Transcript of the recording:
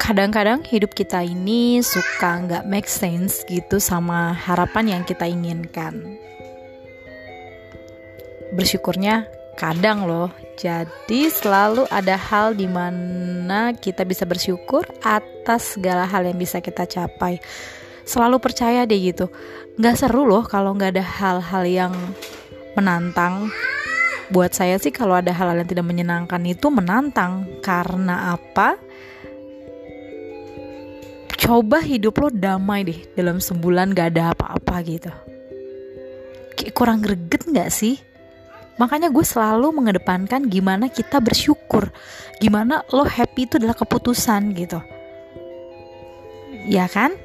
kadang-kadang hidup kita ini suka nggak make sense gitu sama harapan yang kita inginkan. Bersyukurnya kadang loh, jadi selalu ada hal di mana kita bisa bersyukur atas segala hal yang bisa kita capai. Selalu percaya deh gitu, nggak seru loh kalau nggak ada hal-hal yang menantang. Buat saya sih kalau ada hal-hal yang tidak menyenangkan itu menantang karena apa? Coba hidup lo damai deh dalam sebulan gak ada apa-apa gitu. Kayak kurang greget gak sih? Makanya gue selalu mengedepankan gimana kita bersyukur gimana lo happy itu adalah keputusan gitu. Ya kan